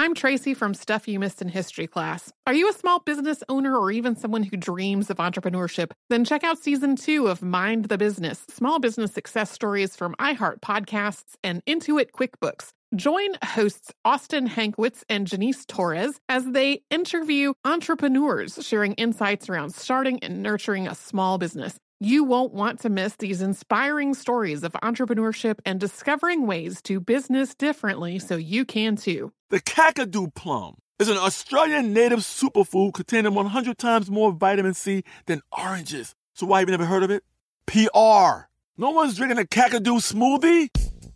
I'm Tracy from Stuff You Missed in History class. Are you a small business owner or even someone who dreams of entrepreneurship? Then check out season two of Mind the Business Small Business Success Stories from iHeart Podcasts and Intuit QuickBooks. Join hosts Austin Hankwitz and Janice Torres as they interview entrepreneurs sharing insights around starting and nurturing a small business. You won't want to miss these inspiring stories of entrepreneurship and discovering ways to business differently so you can too. The Kakadu plum is an Australian native superfood containing 100 times more vitamin C than oranges. So why have you never heard of it? PR. No one's drinking a Kakadu smoothie?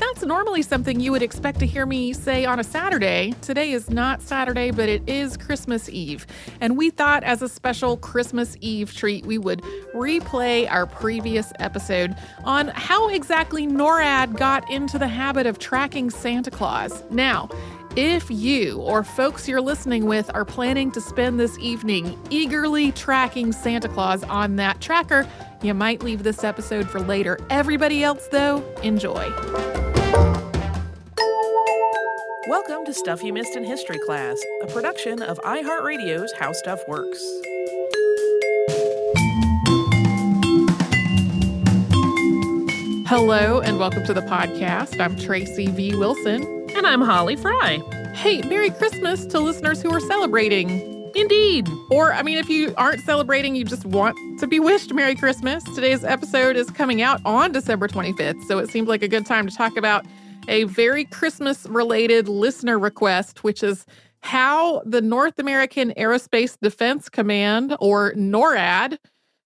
That's normally something you would expect to hear me say on a Saturday. Today is not Saturday, but it is Christmas Eve. And we thought, as a special Christmas Eve treat, we would replay our previous episode on how exactly NORAD got into the habit of tracking Santa Claus. Now, if you or folks you're listening with are planning to spend this evening eagerly tracking Santa Claus on that tracker, you might leave this episode for later. Everybody else, though, enjoy. Welcome to Stuff You Missed in History class, a production of iHeartRadio's How Stuff Works. Hello, and welcome to the podcast. I'm Tracy V. Wilson. And I'm Holly Fry. Hey, Merry Christmas to listeners who are celebrating. Indeed. Or, I mean, if you aren't celebrating, you just want to be wished Merry Christmas. Today's episode is coming out on December 25th, so it seemed like a good time to talk about a very Christmas related listener request, which is how the North American Aerospace Defense Command, or NORAD,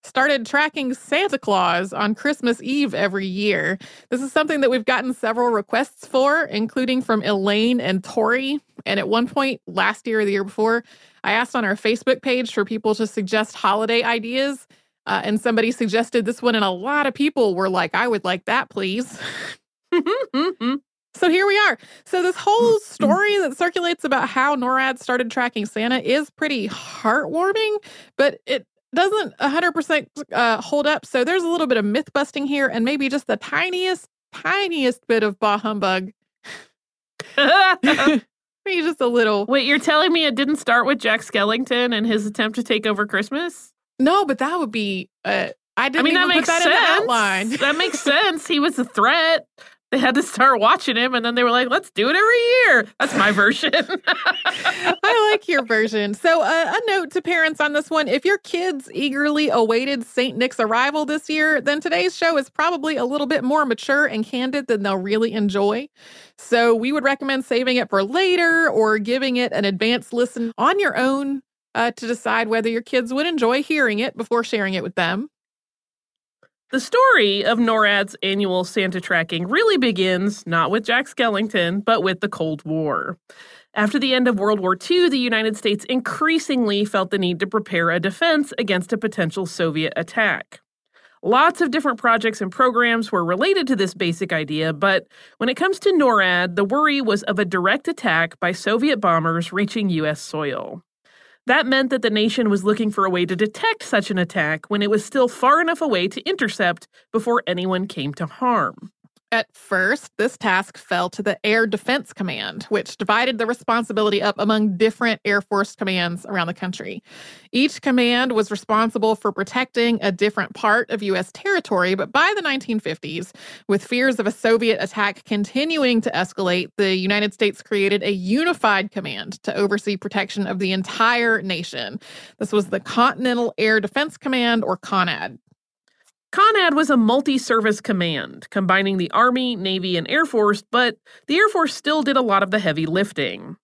started tracking Santa Claus on Christmas Eve every year. This is something that we've gotten several requests for, including from Elaine and Tori. And at one point last year or the year before, I asked on our Facebook page for people to suggest holiday ideas. Uh, and somebody suggested this one, and a lot of people were like, I would like that, please. so here we are. So, this whole story that circulates about how NORAD started tracking Santa is pretty heartwarming, but it doesn't 100% uh, hold up. So there's a little bit of myth busting here and maybe just the tiniest, tiniest bit of bah humbug. maybe just a little. Wait, you're telling me it didn't start with Jack Skellington and his attempt to take over Christmas? No, but that would be. Uh, I didn't I mean, that makes that sense. outline. that makes sense. He was a threat. They had to start watching him, and then they were like, "Let's do it every year." That's my version. I like your version. So, uh, a note to parents on this one: if your kids eagerly awaited Saint Nick's arrival this year, then today's show is probably a little bit more mature and candid than they'll really enjoy. So, we would recommend saving it for later or giving it an advanced listen on your own uh, to decide whether your kids would enjoy hearing it before sharing it with them. The story of NORAD's annual Santa tracking really begins not with Jack Skellington, but with the Cold War. After the end of World War II, the United States increasingly felt the need to prepare a defense against a potential Soviet attack. Lots of different projects and programs were related to this basic idea, but when it comes to NORAD, the worry was of a direct attack by Soviet bombers reaching U.S. soil. That meant that the nation was looking for a way to detect such an attack when it was still far enough away to intercept before anyone came to harm. At first, this task fell to the Air Defense Command, which divided the responsibility up among different Air Force commands around the country. Each command was responsible for protecting a different part of U.S. territory, but by the 1950s, with fears of a Soviet attack continuing to escalate, the United States created a unified command to oversee protection of the entire nation. This was the Continental Air Defense Command, or CONAD. CONAD was a multi service command, combining the Army, Navy, and Air Force, but the Air Force still did a lot of the heavy lifting.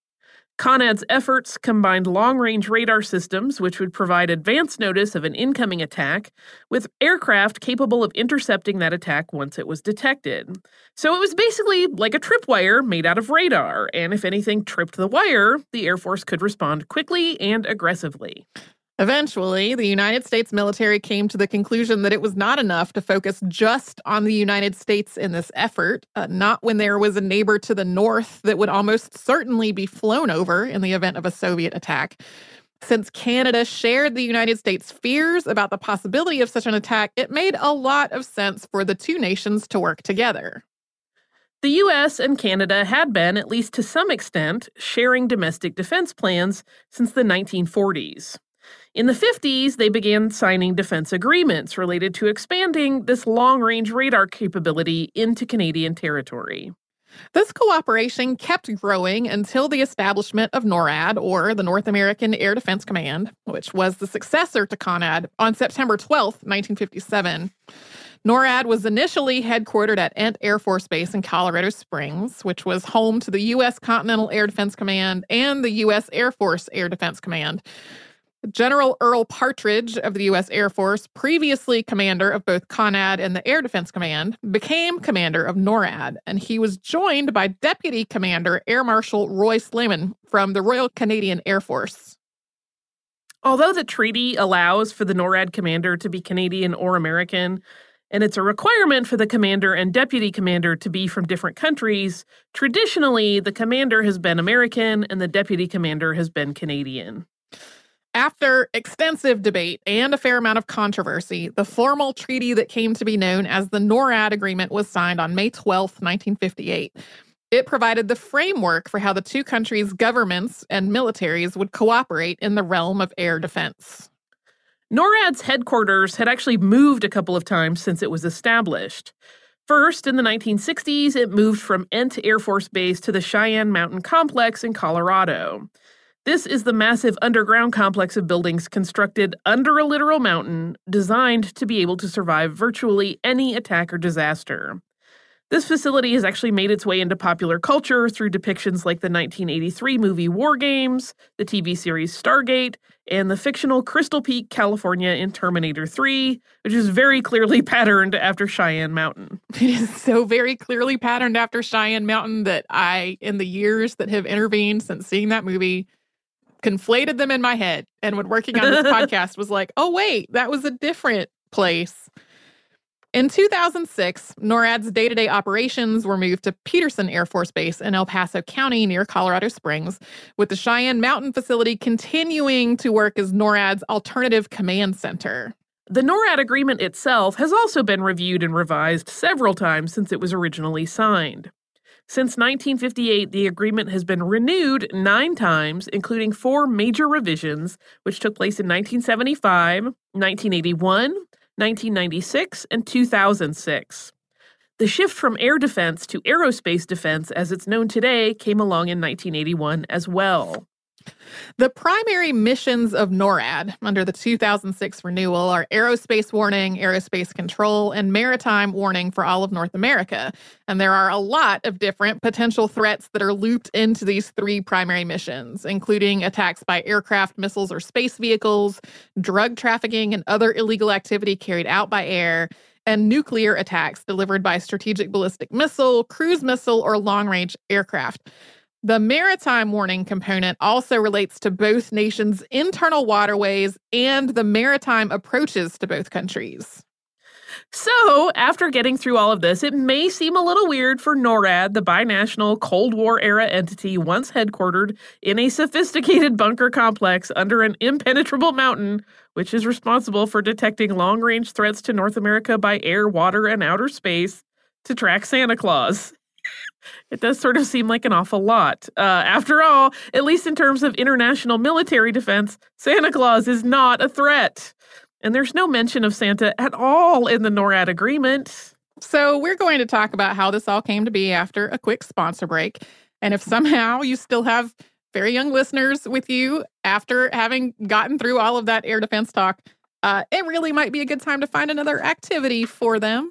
CONAD's efforts combined long range radar systems, which would provide advance notice of an incoming attack, with aircraft capable of intercepting that attack once it was detected. So it was basically like a tripwire made out of radar, and if anything tripped the wire, the Air Force could respond quickly and aggressively. Eventually, the United States military came to the conclusion that it was not enough to focus just on the United States in this effort, uh, not when there was a neighbor to the north that would almost certainly be flown over in the event of a Soviet attack. Since Canada shared the United States' fears about the possibility of such an attack, it made a lot of sense for the two nations to work together. The US and Canada had been, at least to some extent, sharing domestic defense plans since the 1940s. In the 50s, they began signing defense agreements related to expanding this long range radar capability into Canadian territory. This cooperation kept growing until the establishment of NORAD, or the North American Air Defense Command, which was the successor to CONAD, on September 12, 1957. NORAD was initially headquartered at Ent Air Force Base in Colorado Springs, which was home to the U.S. Continental Air Defense Command and the U.S. Air Force Air Defense Command. General Earl Partridge of the U.S. Air Force, previously commander of both CONAD and the Air Defense Command, became commander of NORAD, and he was joined by Deputy Commander Air Marshal Roy Slemon from the Royal Canadian Air Force. Although the treaty allows for the NORAD commander to be Canadian or American, and it's a requirement for the commander and deputy commander to be from different countries, traditionally the commander has been American and the deputy commander has been Canadian. After extensive debate and a fair amount of controversy, the formal treaty that came to be known as the NORAD Agreement was signed on May 12, 1958. It provided the framework for how the two countries' governments and militaries would cooperate in the realm of air defense. NORAD's headquarters had actually moved a couple of times since it was established. First, in the 1960s, it moved from Ent Air Force Base to the Cheyenne Mountain Complex in Colorado. This is the massive underground complex of buildings constructed under a literal mountain, designed to be able to survive virtually any attack or disaster. This facility has actually made its way into popular culture through depictions like the 1983 movie War Games, the TV series Stargate, and the fictional Crystal Peak, California in Terminator 3, which is very clearly patterned after Cheyenne Mountain. It is so very clearly patterned after Cheyenne Mountain that I, in the years that have intervened since seeing that movie, conflated them in my head. And when working on this podcast, was like, oh, wait, that was a different place. In 2006, NORAD's day to day operations were moved to Peterson Air Force Base in El Paso County near Colorado Springs, with the Cheyenne Mountain facility continuing to work as NORAD's alternative command center. The NORAD agreement itself has also been reviewed and revised several times since it was originally signed. Since 1958, the agreement has been renewed nine times, including four major revisions, which took place in 1975, 1981, 1996, and 2006. The shift from air defense to aerospace defense, as it's known today, came along in 1981 as well. The primary missions of NORAD under the 2006 renewal are aerospace warning, aerospace control, and maritime warning for all of North America. And there are a lot of different potential threats that are looped into these three primary missions, including attacks by aircraft, missiles, or space vehicles, drug trafficking, and other illegal activity carried out by air, and nuclear attacks delivered by strategic ballistic missile, cruise missile, or long range aircraft. The maritime warning component also relates to both nations' internal waterways and the maritime approaches to both countries. So, after getting through all of this, it may seem a little weird for NORAD, the binational Cold War era entity once headquartered in a sophisticated bunker complex under an impenetrable mountain, which is responsible for detecting long range threats to North America by air, water, and outer space, to track Santa Claus. It does sort of seem like an awful lot. Uh, after all, at least in terms of international military defense, Santa Claus is not a threat. And there's no mention of Santa at all in the NORAD agreement. So, we're going to talk about how this all came to be after a quick sponsor break. And if somehow you still have very young listeners with you after having gotten through all of that air defense talk, uh, it really might be a good time to find another activity for them.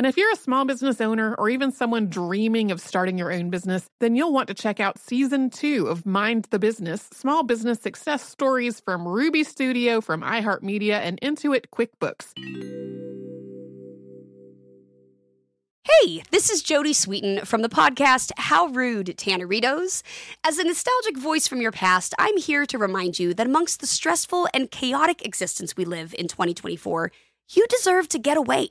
And if you're a small business owner or even someone dreaming of starting your own business, then you'll want to check out season two of Mind the Business Small Business Success Stories from Ruby Studio, from iHeartMedia, and Intuit QuickBooks. Hey, this is Jodie Sweetin from the podcast How Rude Tanneritos. As a nostalgic voice from your past, I'm here to remind you that amongst the stressful and chaotic existence we live in 2024, you deserve to get away.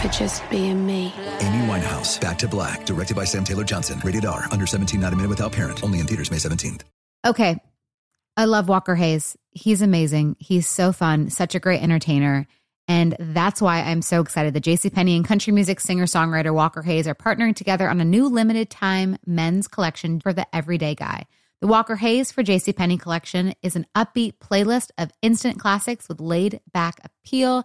for just being me. Amy Winehouse, Back to Black, directed by Sam Taylor Johnson. Rated R, under 17, not a minute without parent. Only in theaters May 17th. Okay. I love Walker Hayes. He's amazing. He's so fun, such a great entertainer. And that's why I'm so excited that JCPenney and country music singer-songwriter Walker Hayes are partnering together on a new limited time men's collection for the everyday guy. The Walker Hayes for JCPenney collection is an upbeat playlist of instant classics with laid back appeal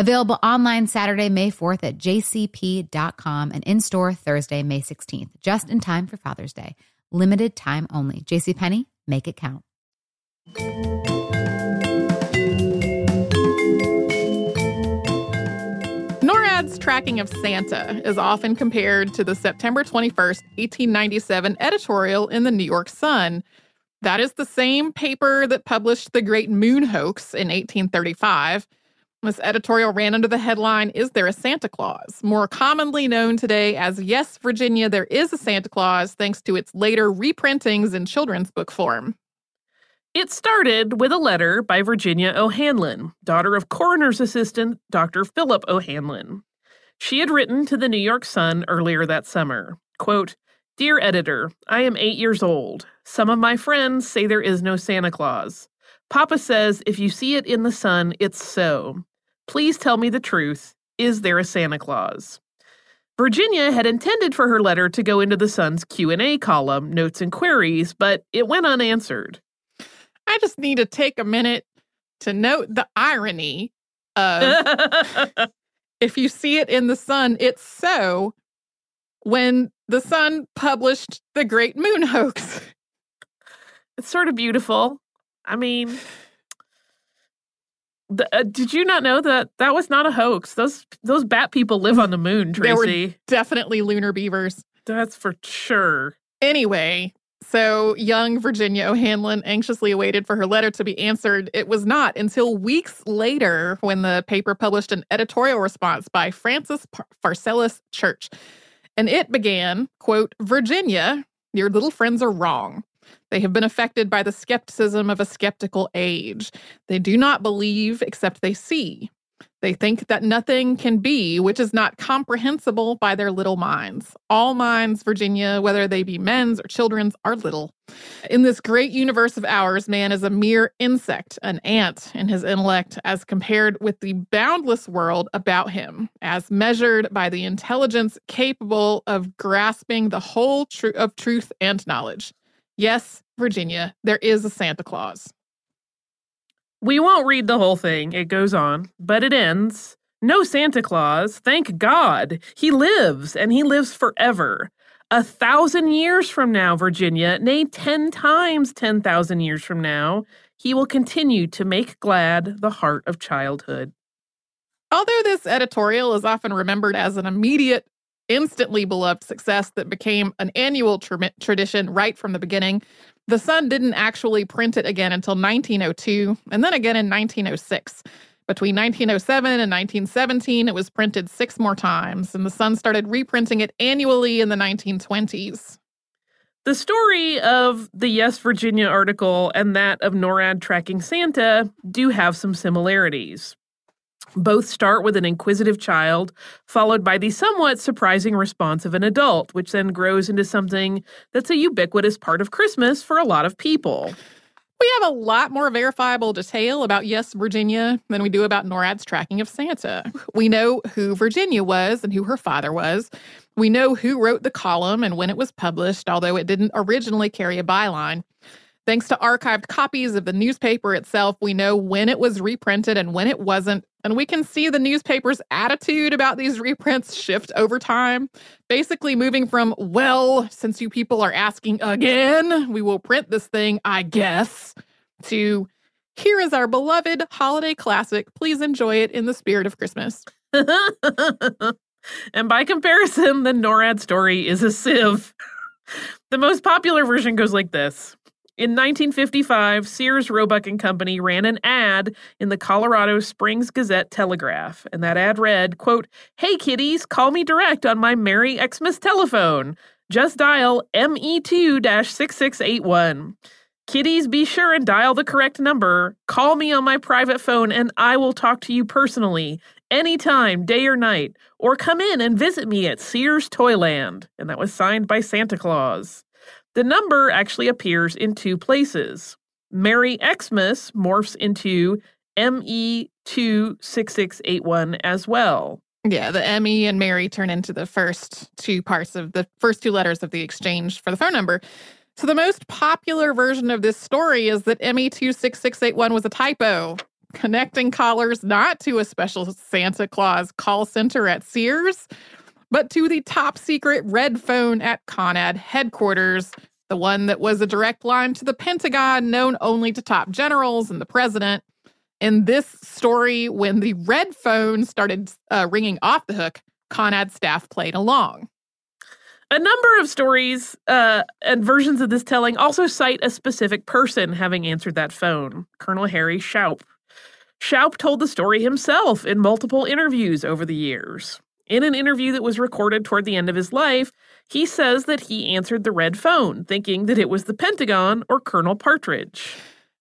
Available online Saturday, May 4th at jcp.com and in store Thursday, May 16th, just in time for Father's Day. Limited time only. JCPenney, make it count. NORAD's tracking of Santa is often compared to the September 21st, 1897 editorial in the New York Sun. That is the same paper that published the Great Moon Hoax in 1835. This editorial ran under the headline, Is There a Santa Claus? More commonly known today as Yes, Virginia, There is a Santa Claus, thanks to its later reprintings in children's book form. It started with a letter by Virginia O'Hanlon, daughter of coroner's assistant Dr. Philip O'Hanlon. She had written to the New York Sun earlier that summer, quote, Dear editor, I am eight years old. Some of my friends say there is no Santa Claus. Papa says if you see it in the sun, it's so. Please tell me the truth. Is there a Santa Claus? Virginia had intended for her letter to go into the Sun's Q&A column, Notes and Queries, but it went unanswered. I just need to take a minute to note the irony of if you see it in the Sun, it's so when the Sun published the Great Moon Hoax. It's sort of beautiful. I mean, uh, did you not know that that was not a hoax? Those those bat people live on the moon, There were definitely lunar beavers. That's for sure. Anyway, so young Virginia O'Hanlon anxiously awaited for her letter to be answered. It was not until weeks later when the paper published an editorial response by Francis Par- Pharcellus Church. And it began, quote, Virginia, your little friends are wrong. They have been affected by the skepticism of a skeptical age. They do not believe except they see. They think that nothing can be which is not comprehensible by their little minds. All minds, Virginia, whether they be men's or children's, are little. In this great universe of ours, man is a mere insect, an ant in his intellect, as compared with the boundless world about him, as measured by the intelligence capable of grasping the whole tru- of truth and knowledge. Yes, Virginia, there is a Santa Claus. We won't read the whole thing. It goes on, but it ends. No Santa Claus, thank God. He lives, and he lives forever. A thousand years from now, Virginia, nay, ten times 10,000 years from now, he will continue to make glad the heart of childhood. Although this editorial is often remembered as an immediate, instantly beloved success that became an annual tra- tradition right from the beginning, the Sun didn't actually print it again until 1902 and then again in 1906. Between 1907 and 1917, it was printed six more times, and the Sun started reprinting it annually in the 1920s. The story of the Yes Virginia article and that of NORAD tracking Santa do have some similarities. Both start with an inquisitive child, followed by the somewhat surprising response of an adult, which then grows into something that's a ubiquitous part of Christmas for a lot of people. We have a lot more verifiable detail about Yes, Virginia than we do about NORAD's tracking of Santa. We know who Virginia was and who her father was. We know who wrote the column and when it was published, although it didn't originally carry a byline. Thanks to archived copies of the newspaper itself, we know when it was reprinted and when it wasn't. And we can see the newspaper's attitude about these reprints shift over time, basically moving from, well, since you people are asking again, we will print this thing, I guess, to here is our beloved holiday classic. Please enjoy it in the spirit of Christmas. and by comparison, the NORAD story is a sieve. The most popular version goes like this. In 1955, Sears Roebuck and Company ran an ad in the Colorado Springs Gazette Telegraph, and that ad read, quote, "Hey kiddies, call me direct on my Merry Xmas telephone. Just dial ME2-6681. Kiddies, be sure and dial the correct number. Call me on my private phone and I will talk to you personally, anytime, day or night, or come in and visit me at Sears Toyland." And that was signed by Santa Claus. The number actually appears in two places. Merry Xmas morphs into ME26681 as well. Yeah, the ME and Mary turn into the first two parts of the first two letters of the exchange for the phone number. So the most popular version of this story is that ME26681 was a typo, connecting callers not to a special Santa Claus call center at Sears, but to the top secret red phone at Conad headquarters, the one that was a direct line to the Pentagon, known only to top generals and the president. In this story, when the red phone started uh, ringing off the hook, Conad staff played along. A number of stories uh, and versions of this telling also cite a specific person having answered that phone Colonel Harry Shoup. Shoup told the story himself in multiple interviews over the years. In an interview that was recorded toward the end of his life, he says that he answered the red phone, thinking that it was the Pentagon or Colonel Partridge.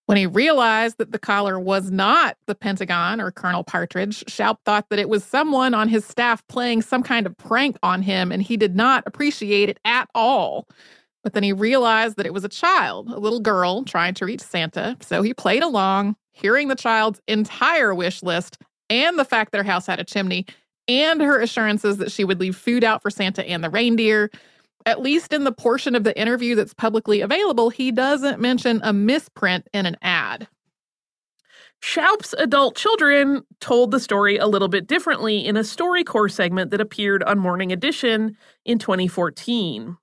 When he realized that the caller was not the Pentagon or Colonel Partridge, Shoup thought that it was someone on his staff playing some kind of prank on him, and he did not appreciate it at all. But then he realized that it was a child, a little girl trying to reach Santa, so he played along, hearing the child's entire wish list and the fact their house had a chimney and her assurances that she would leave food out for Santa and the reindeer. At least in the portion of the interview that's publicly available, he doesn't mention a misprint in an ad. Shoup's adult children told the story a little bit differently in a StoryCorps segment that appeared on Morning Edition in 2014.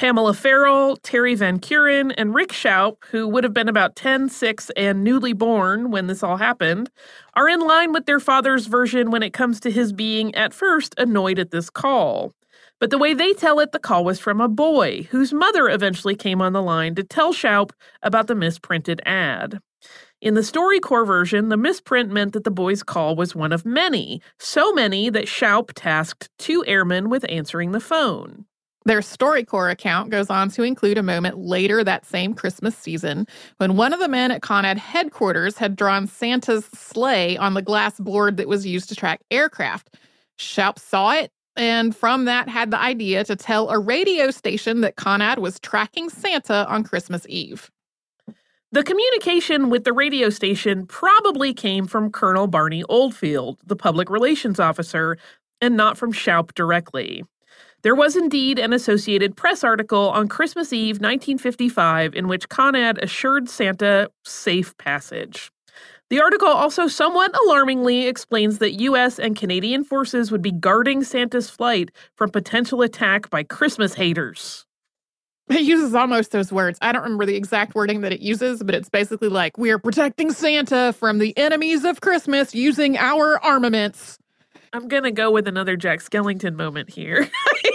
Pamela Farrell, Terry Van Keuren, and Rick Shoup, who would have been about 10, 6, and newly born when this all happened, are in line with their father's version when it comes to his being, at first, annoyed at this call. But the way they tell it, the call was from a boy whose mother eventually came on the line to tell Shoup about the misprinted ad. In the StoryCorps version, the misprint meant that the boy's call was one of many, so many that Shoup tasked two airmen with answering the phone. Their StoryCorps account goes on to include a moment later that same Christmas season when one of the men at Conad headquarters had drawn Santa's sleigh on the glass board that was used to track aircraft. Shoup saw it and from that had the idea to tell a radio station that Conad was tracking Santa on Christmas Eve. The communication with the radio station probably came from Colonel Barney Oldfield, the public relations officer, and not from Shoup directly. There was indeed an Associated Press article on Christmas Eve 1955 in which Conad assured Santa safe passage. The article also somewhat alarmingly explains that US and Canadian forces would be guarding Santa's flight from potential attack by Christmas haters. It uses almost those words. I don't remember the exact wording that it uses, but it's basically like, we are protecting Santa from the enemies of Christmas using our armaments. I'm going to go with another Jack Skellington moment here.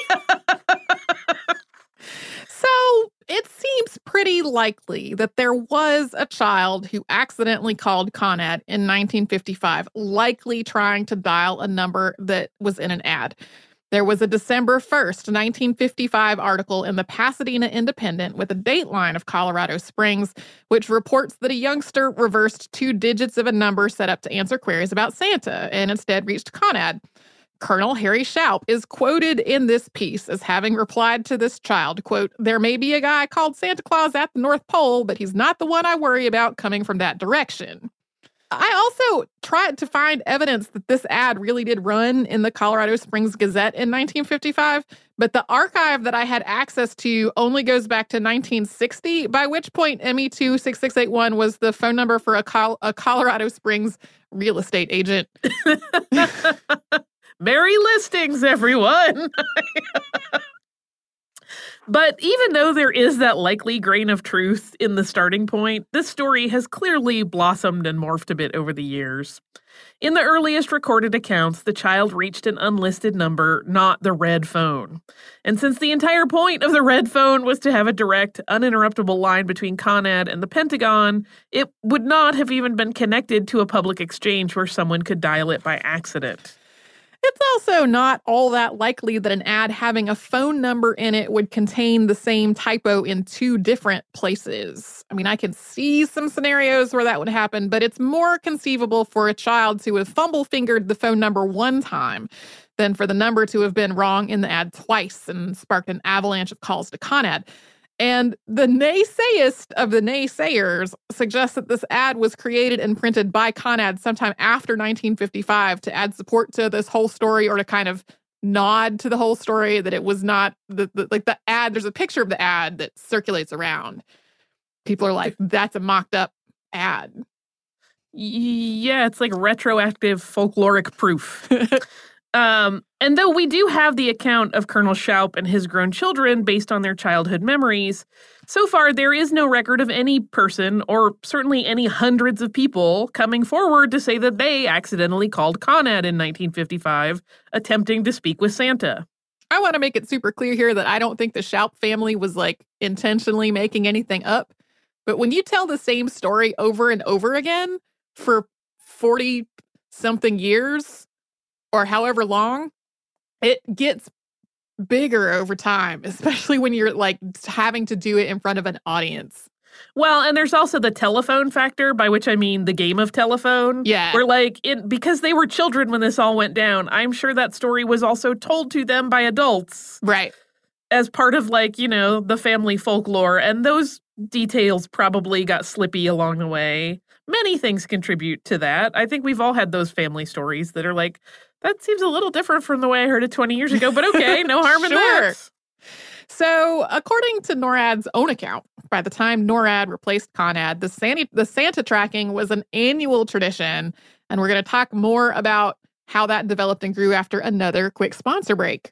so it seems pretty likely that there was a child who accidentally called Conad in 1955, likely trying to dial a number that was in an ad. There was a December 1st, 1955 article in the Pasadena Independent with a dateline of Colorado Springs, which reports that a youngster reversed two digits of a number set up to answer queries about Santa and instead reached Conad. Colonel Harry Shoup is quoted in this piece as having replied to this child, quote, There may be a guy called Santa Claus at the North Pole, but he's not the one I worry about coming from that direction. I also tried to find evidence that this ad really did run in the Colorado Springs Gazette in 1955, but the archive that I had access to only goes back to 1960, by which point ME26681 was the phone number for a, Col- a Colorado Springs real estate agent. Merry listings, everyone. But even though there is that likely grain of truth in the starting point, this story has clearly blossomed and morphed a bit over the years. In the earliest recorded accounts, the child reached an unlisted number, not the red phone. And since the entire point of the red phone was to have a direct, uninterruptible line between Conad and the Pentagon, it would not have even been connected to a public exchange where someone could dial it by accident. It's also not all that likely that an ad having a phone number in it would contain the same typo in two different places. I mean, I can see some scenarios where that would happen, but it's more conceivable for a child to have fumble fingered the phone number one time than for the number to have been wrong in the ad twice and sparked an avalanche of calls to Conad. And the naysayist of the naysayers suggests that this ad was created and printed by Conad sometime after 1955 to add support to this whole story or to kind of nod to the whole story that it was not the, the like the ad. There's a picture of the ad that circulates around. People are like, that's a mocked up ad. Yeah, it's like retroactive folkloric proof. Um, and though we do have the account of Colonel Shoup and his grown children based on their childhood memories, so far there is no record of any person, or certainly any hundreds of people, coming forward to say that they accidentally called Conad in 1955, attempting to speak with Santa. I want to make it super clear here that I don't think the Shoup family was like intentionally making anything up. But when you tell the same story over and over again for 40 something years, or however long, it gets bigger over time, especially when you're like having to do it in front of an audience. Well, and there's also the telephone factor, by which I mean the game of telephone. Yeah. Where, like, it, because they were children when this all went down, I'm sure that story was also told to them by adults. Right. As part of, like, you know, the family folklore. And those details probably got slippy along the way. Many things contribute to that. I think we've all had those family stories that are like, That seems a little different from the way I heard it 20 years ago, but okay, no harm in Sure. that. So, according to NORAD's own account, by the time NORAD replaced CONAD, the Santa, the Santa tracking was an annual tradition. And we're going to talk more about how that developed and grew after another quick sponsor break.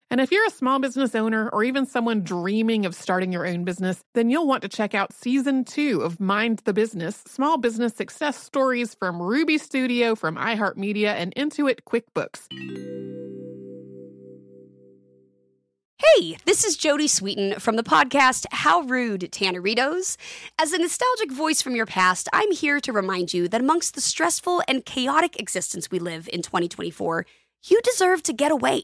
And if you're a small business owner or even someone dreaming of starting your own business, then you'll want to check out season two of Mind the Business Small Business Success Stories from Ruby Studio, from iHeartMedia, and Intuit QuickBooks. Hey, this is Jodie Sweetin from the podcast How Rude, Tanneritos. As a nostalgic voice from your past, I'm here to remind you that amongst the stressful and chaotic existence we live in 2024, you deserve to get away.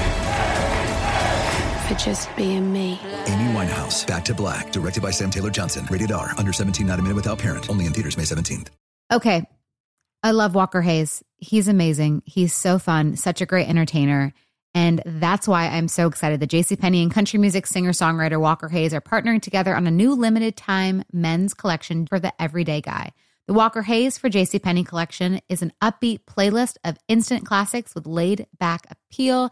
for just being me. Amy Winehouse, Back to Black, directed by Sam Taylor Johnson. Rated R, under 17, not a minute without parent. Only in theaters May 17th. Okay. I love Walker Hayes. He's amazing. He's so fun, such a great entertainer. And that's why I'm so excited that JCPenney and country music singer songwriter Walker Hayes are partnering together on a new limited time men's collection for the everyday guy. The Walker Hayes for JCPenney collection is an upbeat playlist of instant classics with laid back appeal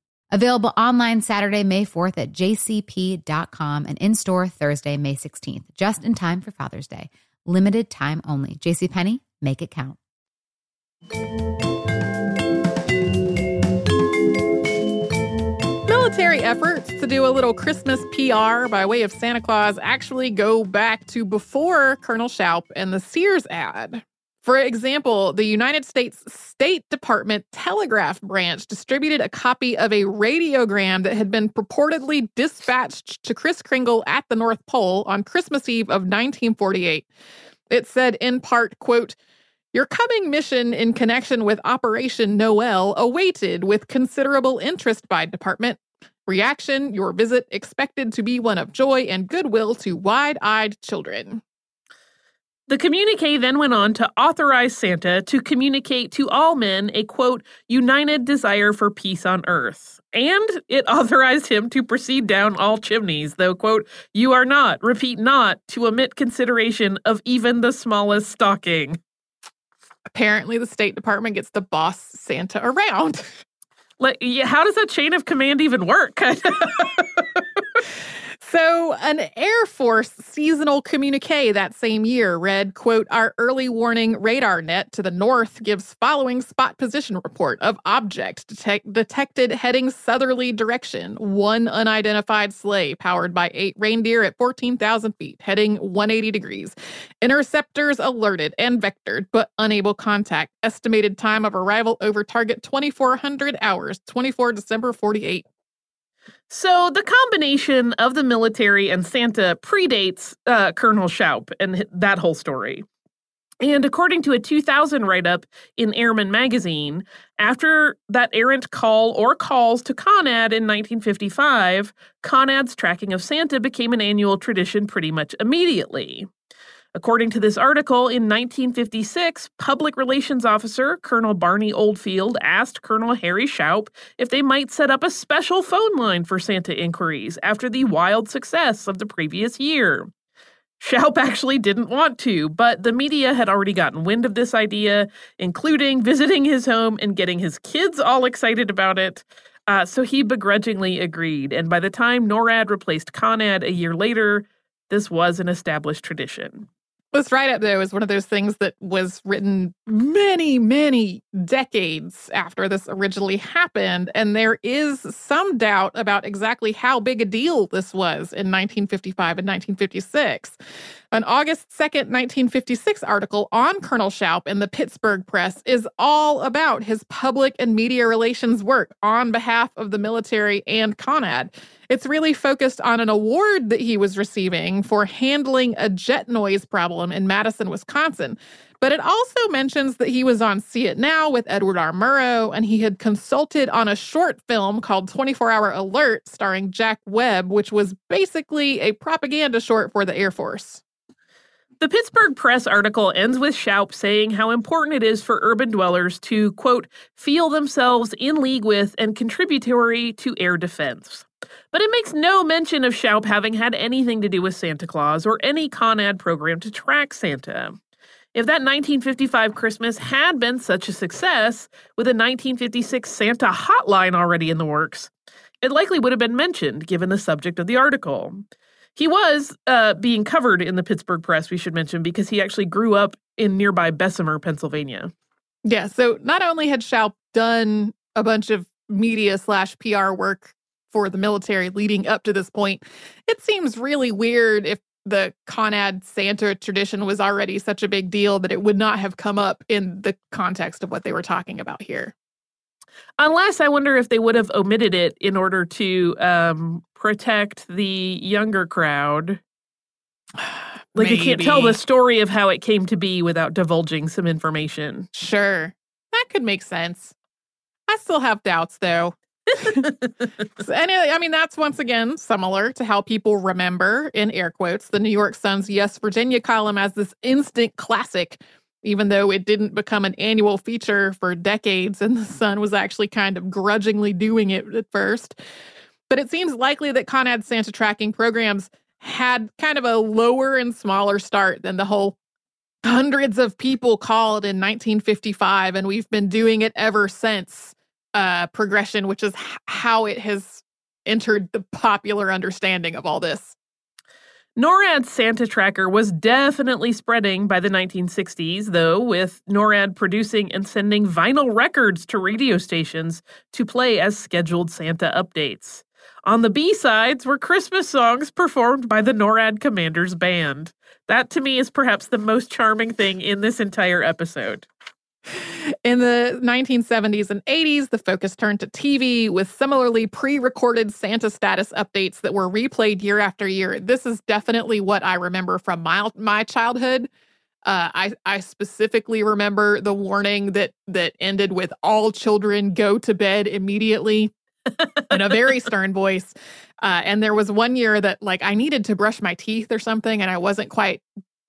Available online Saturday, May 4th at jcp.com and in store Thursday, May 16th, just in time for Father's Day. Limited time only. JCPenney, make it count. Military efforts to do a little Christmas PR by way of Santa Claus actually go back to before Colonel Shoup and the Sears ad. For example, the United States State Department Telegraph Branch distributed a copy of a radiogram that had been purportedly dispatched to Kris Kringle at the North Pole on Christmas Eve of 1948. It said in part, quote, your coming mission in connection with Operation Noel awaited with considerable interest by department. Reaction, your visit expected to be one of joy and goodwill to wide eyed children. The communique then went on to authorize Santa to communicate to all men a quote, united desire for peace on earth. And it authorized him to proceed down all chimneys, though, quote, you are not, repeat, not, to omit consideration of even the smallest stocking. Apparently, the State Department gets the boss Santa around. Like, how does that chain of command even work? So, an Air Force seasonal communique that same year read, quote, Our early warning radar net to the north gives following spot position report of object detect- detected heading southerly direction. One unidentified sleigh powered by eight reindeer at 14,000 feet, heading 180 degrees. Interceptors alerted and vectored, but unable contact. Estimated time of arrival over target 2,400 hours, 24 December 48. So the combination of the military and Santa predates uh, Colonel Shoup and that whole story. And according to a 2000 write up in Airman magazine, after that errant call or calls to Conad in 1955, Conad's tracking of Santa became an annual tradition pretty much immediately. According to this article, in 1956, Public Relations Officer Colonel Barney Oldfield asked Colonel Harry Shoup if they might set up a special phone line for Santa inquiries after the wild success of the previous year. Shoup actually didn't want to, but the media had already gotten wind of this idea, including visiting his home and getting his kids all excited about it. Uh, so he begrudgingly agreed, and by the time NORAD replaced CONAD a year later, this was an established tradition. This write up, though, is one of those things that was written many, many decades after this originally happened. And there is some doubt about exactly how big a deal this was in 1955 and 1956. An August 2nd, 1956 article on Colonel Shoup in the Pittsburgh Press is all about his public and media relations work on behalf of the military and CONAD. It's really focused on an award that he was receiving for handling a jet noise problem in Madison, Wisconsin. But it also mentions that he was on See It Now with Edward R. Murrow, and he had consulted on a short film called 24 Hour Alert starring Jack Webb, which was basically a propaganda short for the Air Force. The Pittsburgh Press article ends with Shoup saying how important it is for urban dwellers to, quote, feel themselves in league with and contributory to air defense. But it makes no mention of Shoup having had anything to do with Santa Claus or any CONAD program to track Santa. If that 1955 Christmas had been such a success, with a 1956 Santa hotline already in the works, it likely would have been mentioned given the subject of the article. He was uh, being covered in the Pittsburgh press, we should mention, because he actually grew up in nearby Bessemer, Pennsylvania. Yeah. So not only had Shoup done a bunch of media slash PR work for the military leading up to this point, it seems really weird if the Conad Santa tradition was already such a big deal that it would not have come up in the context of what they were talking about here. Unless I wonder if they would have omitted it in order to um, protect the younger crowd. Like Maybe. you can't tell the story of how it came to be without divulging some information. Sure. That could make sense. I still have doubts though. so anyway, I mean, that's once again similar to how people remember, in air quotes, the New York Sun's Yes, Virginia column as this instant classic, even though it didn't become an annual feature for decades and the Sun was actually kind of grudgingly doing it at first. But it seems likely that Conad Santa tracking programs had kind of a lower and smaller start than the whole hundreds of people called in 1955, and we've been doing it ever since uh, progression, which is how it has entered the popular understanding of all this. NORAD's Santa Tracker was definitely spreading by the 1960s, though, with NORAD producing and sending vinyl records to radio stations to play as scheduled Santa updates. On the B sides were Christmas songs performed by the NORAD Commanders Band. That to me is perhaps the most charming thing in this entire episode. In the 1970s and 80s, the focus turned to TV with similarly pre recorded Santa status updates that were replayed year after year. This is definitely what I remember from my, my childhood. Uh, I, I specifically remember the warning that, that ended with all children go to bed immediately in a very stern voice. Uh, and there was one year that, like, I needed to brush my teeth or something, and I wasn't quite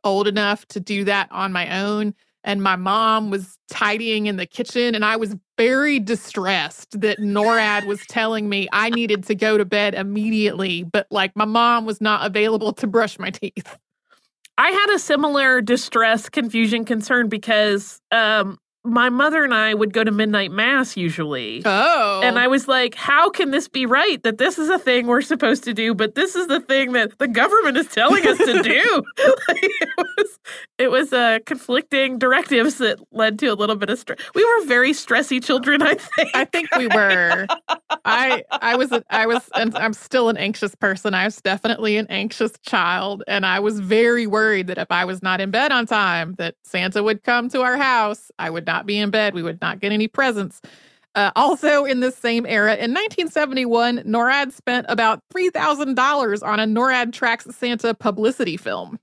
old enough to do that on my own and my mom was tidying in the kitchen and I was very distressed that NORAD was telling me I needed to go to bed immediately, but like my mom was not available to brush my teeth. I had a similar distress, confusion, concern because um, my mother and I would go to midnight mass usually. Oh. And I was like, how can this be right that this is a thing we're supposed to do, but this is the thing that the government is telling us to do? like, it was it was uh, conflicting directives that led to a little bit of stress. We were very stressy children, I think. I think we were. I I was I was and I'm still an anxious person. I was definitely an anxious child and I was very worried that if I was not in bed on time that Santa would come to our house. I would not be in bed. We would not get any presents. Uh, also, in this same era, in 1971, NORAD spent about $3,000 on a NORAD Tracks Santa publicity film.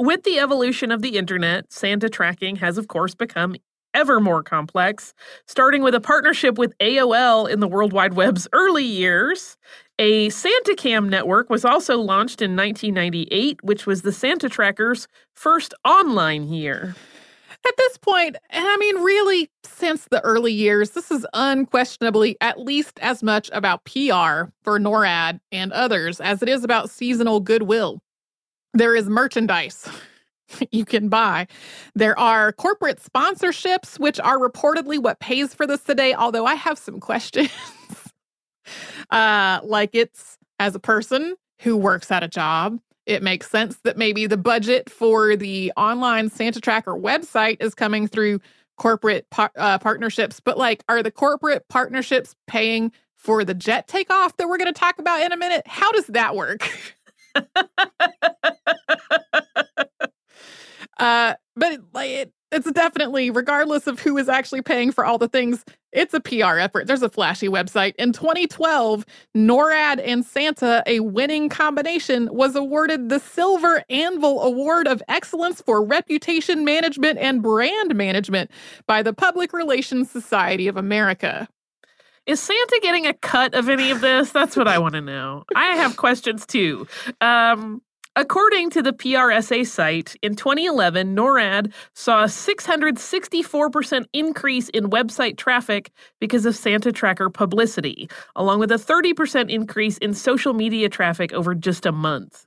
With the evolution of the internet, Santa tracking has, of course, become ever more complex, starting with a partnership with AOL in the World Wide Web's early years. A SantaCam network was also launched in 1998, which was the Santa Tracker's first online year. At this point, and I mean, really, since the early years, this is unquestionably at least as much about PR for NORAD and others as it is about seasonal goodwill. There is merchandise you can buy. There are corporate sponsorships, which are reportedly what pays for this today, although I have some questions. uh, like it's as a person who works at a job it makes sense that maybe the budget for the online Santa Tracker website is coming through corporate par- uh, partnerships. But like, are the corporate partnerships paying for the jet takeoff that we're going to talk about in a minute? How does that work? uh, but like, it, it's definitely, regardless of who is actually paying for all the things, it's a PR effort. There's a flashy website. In 2012, NORAD and Santa, a winning combination, was awarded the Silver Anvil Award of Excellence for Reputation Management and Brand Management by the Public Relations Society of America. Is Santa getting a cut of any of this? That's what I want to know. I have questions too. Um, According to the PRSA site, in 2011, NORAD saw a 664% increase in website traffic because of Santa Tracker publicity, along with a 30% increase in social media traffic over just a month.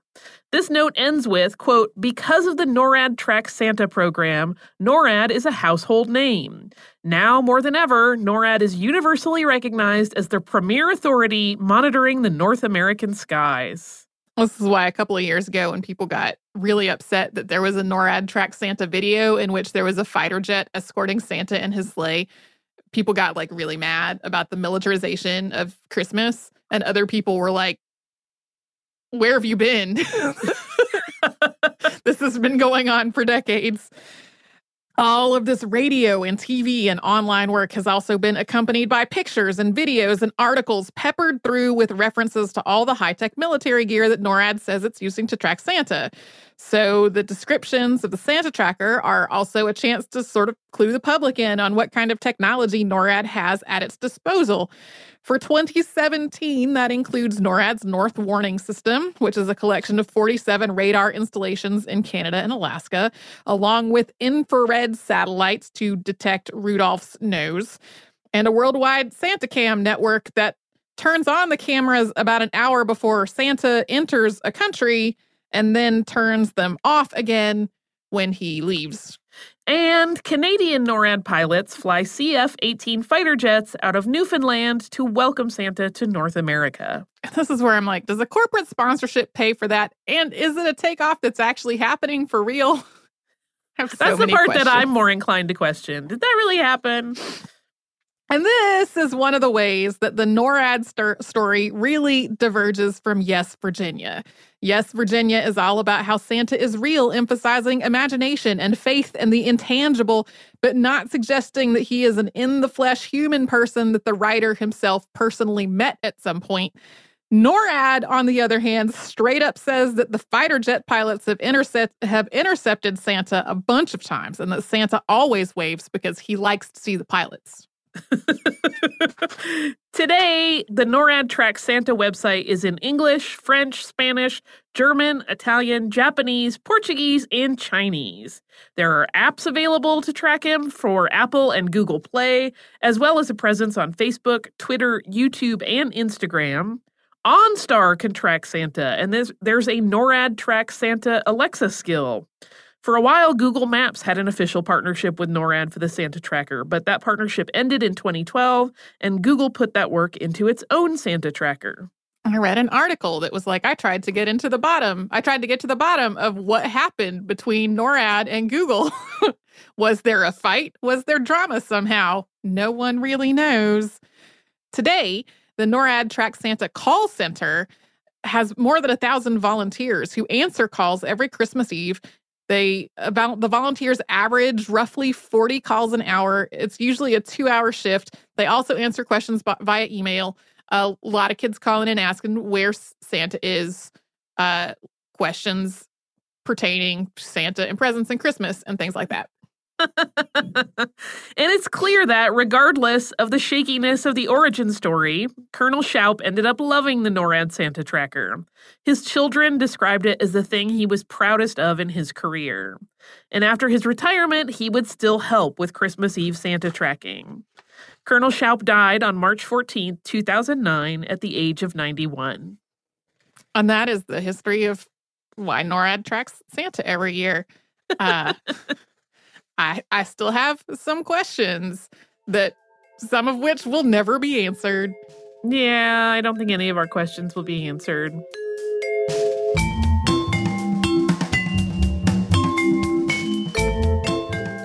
This note ends with, quote, because of the NORAD Track Santa program, NORAD is a household name. Now more than ever, NORAD is universally recognized as the premier authority monitoring the North American skies. This is why a couple of years ago, when people got really upset that there was a NORAD track Santa video in which there was a fighter jet escorting Santa in his sleigh, people got like really mad about the militarization of Christmas. And other people were like, Where have you been? this has been going on for decades. All of this radio and TV and online work has also been accompanied by pictures and videos and articles peppered through with references to all the high tech military gear that NORAD says it's using to track Santa. So the descriptions of the Santa tracker are also a chance to sort of clue the public in on what kind of technology NORAD has at its disposal. For 2017, that includes NORAD's North Warning System, which is a collection of 47 radar installations in Canada and Alaska, along with infrared satellites to detect Rudolph's nose, and a worldwide Santa Cam network that turns on the cameras about an hour before Santa enters a country and then turns them off again when he leaves and Canadian NORAD pilots fly CF 18 fighter jets out of Newfoundland to welcome Santa to North America. This is where I'm like, does a corporate sponsorship pay for that? And is it a takeoff that's actually happening for real? that's the part questions. that I'm more inclined to question. Did that really happen? And this is one of the ways that the NORAD st- story really diverges from Yes, Virginia. Yes, Virginia is all about how Santa is real, emphasizing imagination and faith and the intangible, but not suggesting that he is an in the flesh human person that the writer himself personally met at some point. NORAD, on the other hand, straight up says that the fighter jet pilots have, intercept, have intercepted Santa a bunch of times and that Santa always waves because he likes to see the pilots. Today, the NORAD Track Santa website is in English, French, Spanish, German, Italian, Japanese, Portuguese, and Chinese. There are apps available to track him for Apple and Google Play, as well as a presence on Facebook, Twitter, YouTube, and Instagram. OnStar can track Santa, and there's, there's a NORAD Track Santa Alexa skill. For a while, Google Maps had an official partnership with NORAD for the Santa Tracker, but that partnership ended in 2012, and Google put that work into its own Santa Tracker. I read an article that was like, I tried to get into the bottom. I tried to get to the bottom of what happened between NORAD and Google. was there a fight? Was there drama somehow? No one really knows. Today, the NORAD Track Santa call center has more than a thousand volunteers who answer calls every Christmas Eve they about the volunteers average roughly 40 calls an hour. It's usually a 2-hour shift. They also answer questions by, via email. A lot of kids calling and asking where Santa is, uh, questions pertaining Santa and presents and Christmas and things like that. and it's clear that, regardless of the shakiness of the origin story, Colonel Shoup ended up loving the NORAD Santa Tracker. His children described it as the thing he was proudest of in his career. And after his retirement, he would still help with Christmas Eve Santa tracking. Colonel Shoup died on March 14, 2009, at the age of 91. And that is the history of why NORAD tracks Santa every year. Uh, I I still have some questions that some of which will never be answered. Yeah, I don't think any of our questions will be answered.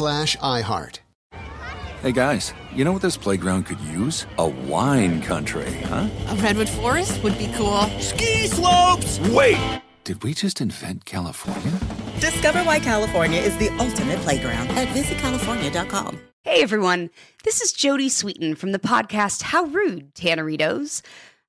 iHeart. Hey guys, you know what this playground could use? A wine country, huh? A redwood forest would be cool. Ski slopes! Wait! Did we just invent California? Discover why California is the ultimate playground at visitcalifornia.com. Hey everyone, this is Jodie Sweetin from the podcast How Rude, Tanneritos.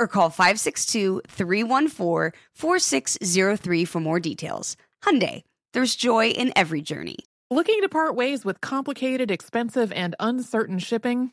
or call 562-314-4603 for more details. Hyundai, there's joy in every journey. Looking to part ways with complicated, expensive, and uncertain shipping?